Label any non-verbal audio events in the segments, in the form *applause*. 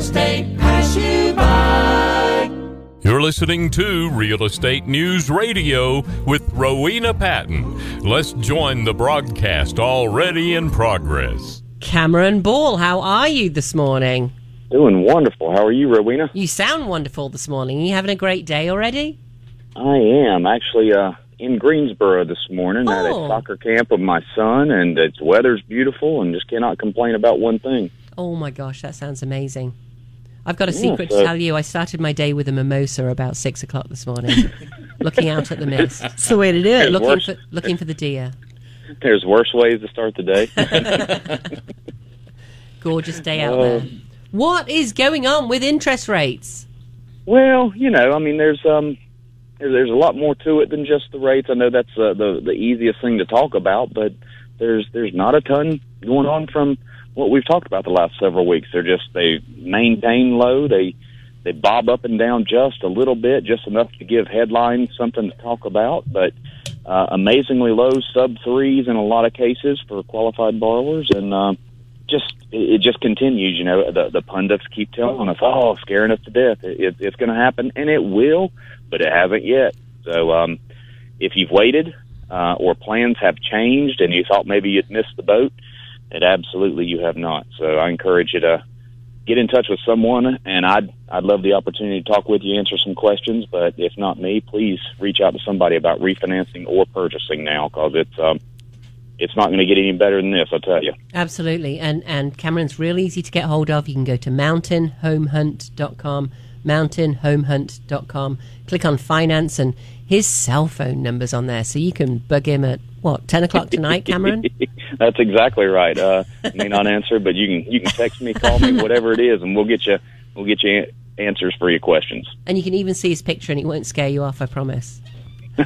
estate pass you by. You're listening to Real Estate News Radio with Rowena Patton. Let's join the broadcast already in progress. Cameron Ball, how are you this morning? Doing wonderful. How are you, Rowena? You sound wonderful this morning. Are you having a great day already? I am actually uh, in Greensboro this morning at a Oh. soccer camp with my son, and the weather's beautiful, and just cannot complain about one thing. Oh my gosh, that sounds amazing. I've got a Yeah, secret to so- tell you. I started my day with a mimosa about six o'clock this morning, *laughs* looking out at the mist, That's the way to do it. looking worse. for looking for the deer. There's worse ways to start the day. *laughs* Gorgeous day out there. What is going on with interest rates? well, you know, I mean, there's um, there's a lot more to it than just the rates. I know that's uh, the the easiest thing to talk about, but there's there's not a ton going on from what we've talked about the last several weeks. They're just they maintain low. They they bob up and down just a little bit, just enough to give headlines something to talk about, but uh, amazingly low, sub threes in a lot of cases for qualified borrowers, and uh, just it, just continues. You know, the the pundits keep telling us, "Oh, scaring us to death. It, it, it's going to happen," and it will, but it hasn't yet. So, um, if you've waited uh, or plans have changed, and you thought maybe you'd missed the boat, it absolutely you have not. So, I encourage you to get in touch with someone, and I'd I'd love the opportunity to talk with you, answer some questions. But if not me, please reach out to somebody about refinancing or purchasing now, because it's um, it's not going to get any better than this. I'll tell you. Absolutely. And and Cameron's real easy to get hold of. You can go to mountainhomehunt.com, mountainhomehunt.com, click on finance, and his cell phone number's on there. So you can bug him at, what, 10 o'clock tonight, Cameron? *laughs* That's exactly right. Uh, may not answer, but you can you can text me, call me, whatever it is, and we'll get you we'll get you answers for your questions. and you can even see his picture, and it won't scare you off, I promise. *laughs*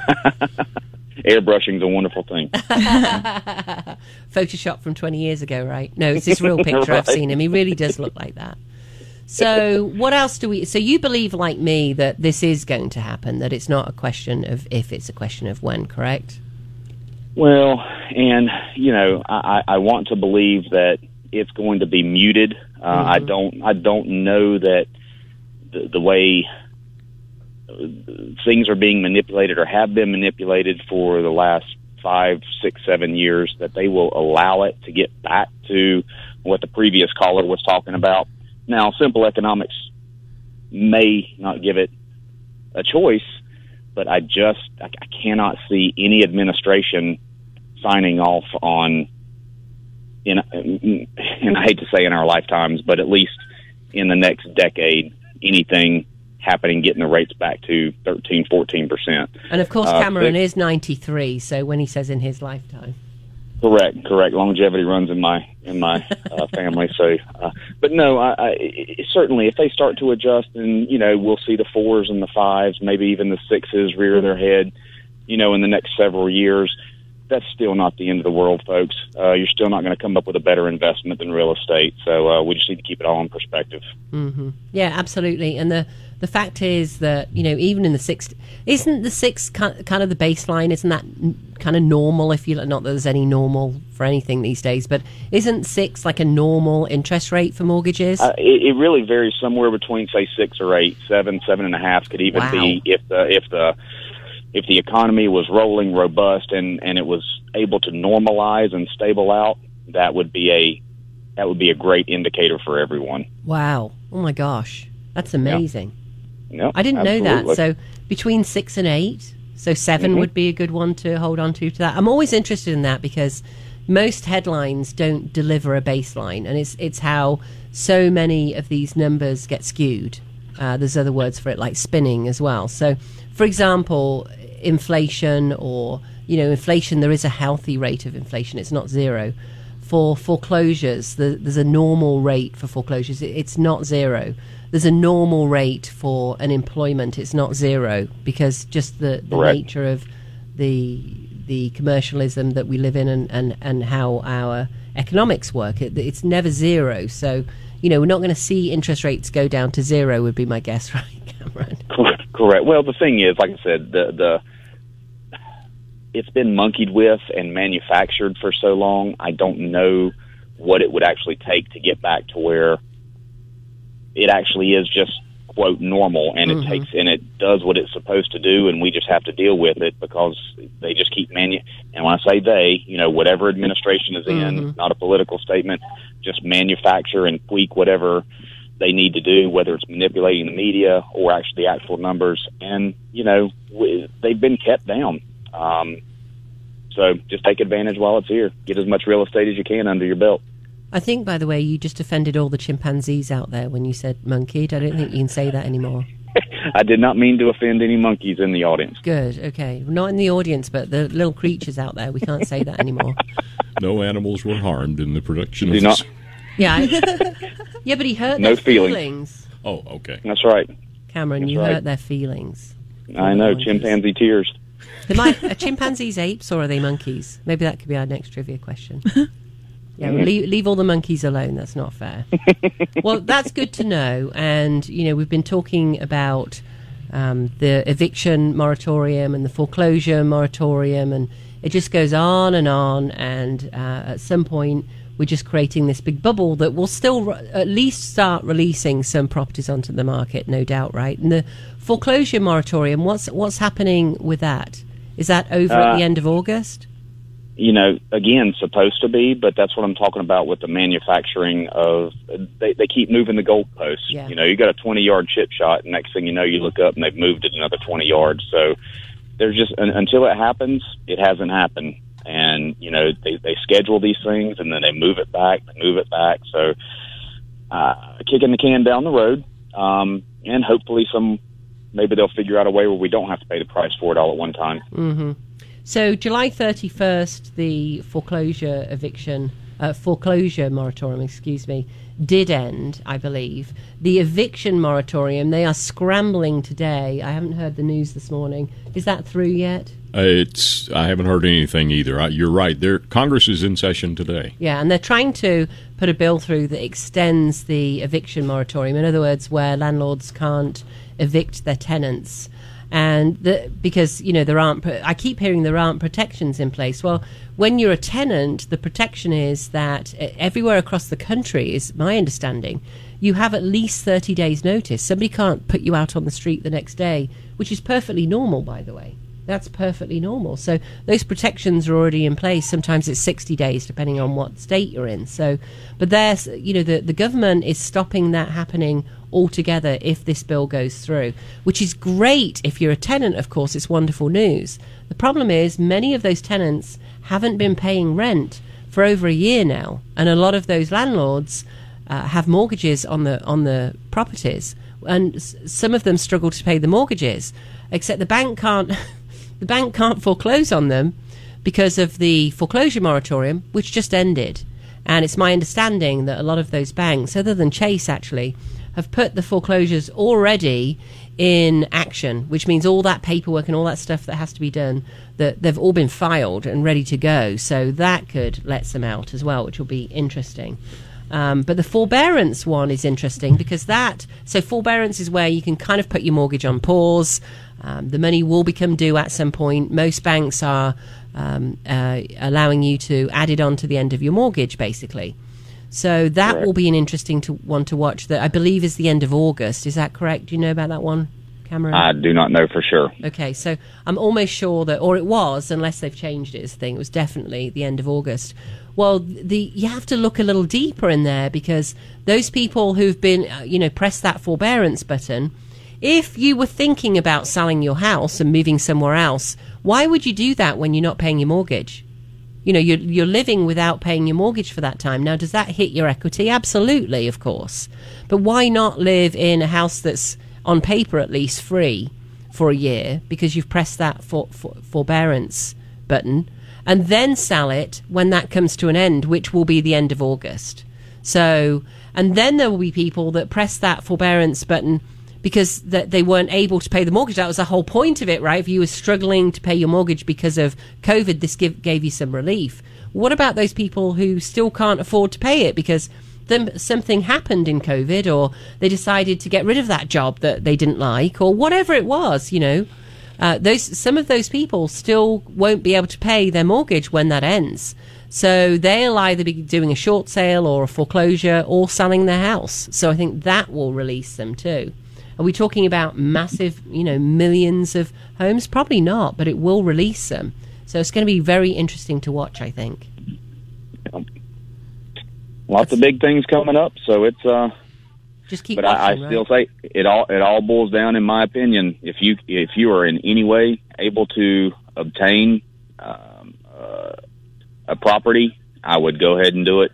Airbrushing's a wonderful thing. *laughs* Photoshop from 20 years ago, right? No, it's his real picture. I've seen him. He really does look like that. So, what else do we? So, you believe, like me, that this is going to happen, that it's not a question of if, it's a question of when, correct? Well, and you know, I, I want to believe that it's going to be muted. Uh, I don't. I don't know that the, the way uh, things are being manipulated or have been manipulated for the last five, six, seven years that they will allow it to get back to what the previous caller was talking about. Now, simple economics may not give it a choice, but I just I, I cannot see any administration signing off on in and I hate to say in our lifetimes, but at least in the next decade, anything happening getting the rates back to 13, 14 percent. And of course, Uh, Cameron they- is 93, so when he says in his lifetime. Correct, correct. Longevity runs in my in my uh, *laughs* family. So, uh, but no, I, I I- certainly if they start to adjust, and you know, we'll see the fours and the fives, maybe even the sixes rear their head, you know, in the next several years. That's still not the end of the world, folks. Uh, you're still not going to come up with a better investment than real estate. So uh, we just need to keep it all in perspective. Yeah, absolutely. And the the fact is that you know even in the six, isn't the six kind of the baseline? Isn't that kind of normal? If you not that there's any normal for anything these days, but isn't six like a normal interest rate for mortgages? Uh, it, it really varies somewhere between say six or eight, seven, seven and a half could even Wow. be if the if the if the economy was rolling robust and and it was able to normalize and stable out. That would be a that would be a great indicator for everyone. wow! Oh my gosh, that's amazing. No, I didn't know that. So between six and eight, so 7 Mhm. would be a good one to hold on to. To that, I'm always interested in that because most headlines don't deliver a baseline, and it's it's how so many of these numbers get skewed. Uh, there's other words for it, like spinning as well. So, for example, inflation or you know, inflation. There is a healthy rate of inflation. It's not zero. For foreclosures, the, there's a normal rate for foreclosures. It, it's not zero. There's a normal rate for unemployment. It's not zero because just the, the Correct. nature of the the commercialism that we live in and, and, and how our economics work. It, it's never zero. So, you know, we're not going to see interest rates go down to zero. Would be my guess, *laughs* right, Cameron? Correct. Well, the thing is, like I said, the the it's been monkeyed with and manufactured for so long. I don't know what it would actually take to get back to where it actually is just quote normal and it mm-hmm. takes and it does what it's supposed to do and we just have to deal with it because they just keep manu and when I say they, you know, whatever administration is in, mm-hmm. not a political statement, just manufacture and tweak whatever they need to do, whether it's manipulating the media or actually the actual numbers. And, you know, w- they've been kept down. Um, so just take advantage while it's here. Get as much real estate as you can under your belt. I think, by the way, you just offended all the chimpanzees out there when you said monkeyed. I don't think you can say that anymore. *laughs* I did not mean to offend any monkeys in the audience. Good. Okay. Not in the audience, but the little creatures out there. We can't say that anymore. *laughs* No animals were harmed in the production Do of not. this. Yeah. *laughs* Yeah, but he hurt No their feelings. feelings. Oh, okay. That's right. Cameron, That's you right. hurt their feelings. I know. monkeys. Chimpanzee tears. They might, are chimpanzees apes or are they monkeys? Maybe that could be our next trivia question. *laughs* Yeah, well, leave, leave all the monkeys alone. That's not fair. *laughs* well, that's good to know. And, you know, we've been talking about um, the eviction moratorium and the foreclosure moratorium, and it just goes on and on. And uh, at some point, we're just creating this big bubble that will still re- at least start releasing some properties onto the market, no doubt, right? And the foreclosure moratorium, what's what's happening with that? Is that over at Uh, the end of August? you know, again, supposed to be, but that's what I'm talking about with the manufacturing of. They they keep moving the goalposts. Yeah. You know, you got a 20 yard chip shot, and next thing you know, you look up and they've moved it another 20 yards. So there's just un, until it happens, it hasn't happened. And you know, they they schedule these things and then they move it back, they move it back. So uh, kicking the can down the road, um, and hopefully some. Maybe they'll figure out a way where we don't have to pay the price for it all at one time. mhm So July 31st, the foreclosure eviction, uh, foreclosure moratorium, excuse me, did end, I believe. The eviction moratorium, they are scrambling today. I haven't heard the news this morning. Is that through yet? Uh, It's. I haven't heard anything either. I, you're right. There, Congress is in session today. Yeah, and they're trying to put a bill through that extends the eviction moratorium. In other words, where landlords can't evict their tenants. And the, because you know there aren't, I keep hearing there aren't protections in place. Well, when you're a tenant, the protection is that everywhere across the country is my understanding. You have at least 30 days' notice. Somebody can't put you out on the street the next day, which is perfectly normal, by the way. That's perfectly normal. So those protections are already in place. Sometimes it's 60 days, depending on what state you're in. So, but there's, you know, the, the government is stopping that happening altogether if this bill goes through, which is great. If you're a tenant, of course, it's wonderful news. The problem is many of those tenants haven't been paying rent for over a year now, and a lot of those landlords uh, have mortgages on the on the properties, and s- some of them struggle to pay the mortgages. Except the bank can't *laughs* the bank can't foreclose on them because of the foreclosure moratorium, which just ended. And it's my understanding that a lot of those banks, other than Chase actually, have put the foreclosures already in action, which means all that paperwork and all that stuff that has to be done, that they've all been filed and ready to go. So that could let some out as well, which will be interesting. Um, but the forbearance one is interesting because that so forbearance is where you can kind of put your mortgage on pause. Um, the money will become due at some point. Most banks are um, uh, allowing you to add it on to the end of your mortgage, basically. So that Correct. will be an interesting to, one to watch. That I believe is the end of August. Is that correct? Do you know about that one, Cameron? I do not know for sure. Okay, so I'm almost sure that, or it was, unless they've changed it as a thing, it was definitely the end of August. Well, the you have to look a little deeper in there because those people who've been, uh, you know, press that forbearance button. If you were thinking about selling your house and moving somewhere else, why would you do that when you're not paying your mortgage? You know, you're, you're living without paying your mortgage for that time. Now, does that hit your equity? Absolutely, of course. But why not live in a house that's on paper at least free for a year because you've pressed that for, for, forbearance button and then sell it when that comes to an end, which will be the end of August. So, and then there will be people that press that forbearance button because that they weren't able to pay the mortgage. That was the whole point of it, right? If you were struggling to pay your mortgage because of COVID, this give, gave you some relief. What about those people who still can't afford to pay it because them, something happened in COVID or they decided to get rid of that job that they didn't like or whatever it was, you know? Uh, those some of those people still won't be able to pay their mortgage when that ends. So they'll either be doing a short sale or a foreclosure or selling their house. So I think that will release them too. Are we talking about massive, you know, millions of homes? Probably not, but it will release them. So it's going to be very interesting to watch, I think. Lots of big things coming up, so it's uh Just keep but I, I watching, right? still say it all it all boils down, in my opinion, if you if you are in any way able to obtain um, uh, a property, I would go ahead and do it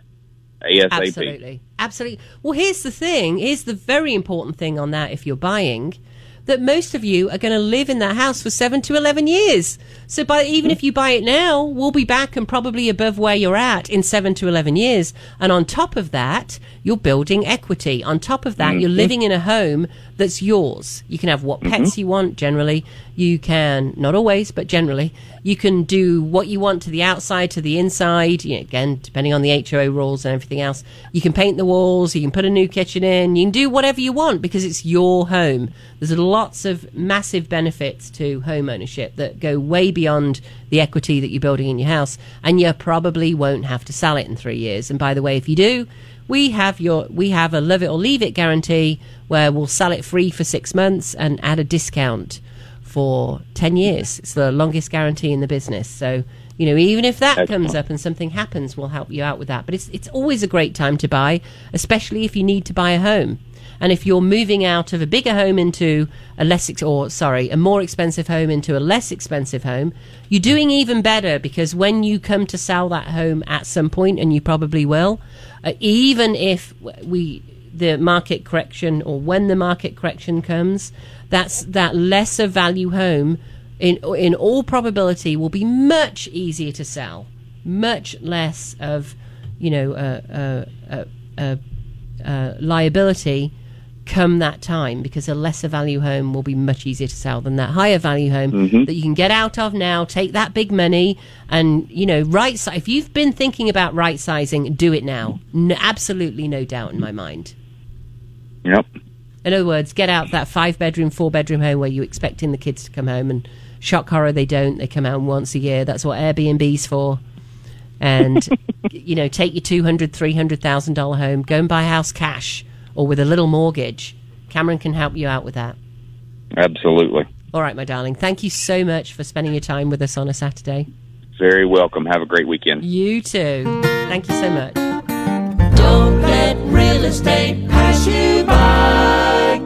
ASAP. Absolutely. Absolutely. Well, here's the thing. Here's the very important thing on that if you're buying that most of you are going to live in that house for 7 to 11 years. So by even if you buy it now, we'll be back and probably above where you're at in 7 to 11 years. And on top of that, you're building equity. On top of that, you're mm-hmm. living in a home that's yours. You can have what mm-hmm. pets you want generally. You can not always, but generally, you can do what you want to the outside, to the inside. You know, again, depending on the HOA rules and everything else, you can paint the walls. You can put a new kitchen in. You can do whatever you want because it's your home. There's lots of massive benefits to home ownership that go way beyond the equity that you're building in your house, and you probably won't have to sell it in three years. And by the way, if you do, we have your we have a love it or leave it guarantee where we'll sell it free for six months and add a discount for 10 years. It's the longest guarantee in the business. So, you know, even if that comes up and something happens, we'll help you out with that. But it's, it's always a great time to buy, especially if you need to buy a home. And if you're moving out of a bigger home into a less, ex- or sorry, a more expensive home into a less expensive home, you're doing even better because when you come to sell that home at some point, and you probably will, uh, even if we the market correction or when the market correction comes, that's that lesser value home in in all probability will be much easier to sell, much less of you know a a a, a liability come that time because a lesser value home will be much easier to sell than that higher value home mm-hmm. that you can get out of now take that big money and you know right si- if you've been thinking about right sizing do it now. N- absolutely no doubt in my mind Yep. in other words, get out that five bedroom, four bedroom home where you're expecting the kids to come home and shock horror they don't. They come out once a year. That's what Airbnb's for. And *laughs* you know, take your two hundred, three hundred thousand dollar home, go and buy a house cash or with a little mortgage. Cameron can help you out with that. Absolutely. All right, my darling. Thank you so much for spending your time with us on a Saturday. Very welcome. Have a great weekend. You too. Thank you so much real estate pass you by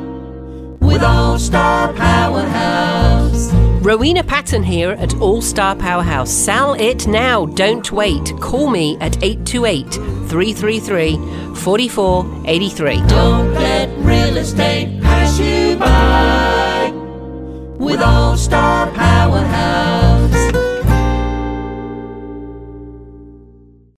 with All Star Powerhouse. Rowena Patton here at All Star Powerhouse. Sell it now. Don't wait. Call me at 828 333 4483. Don't let real estate pass you by with All Star Powerhouse.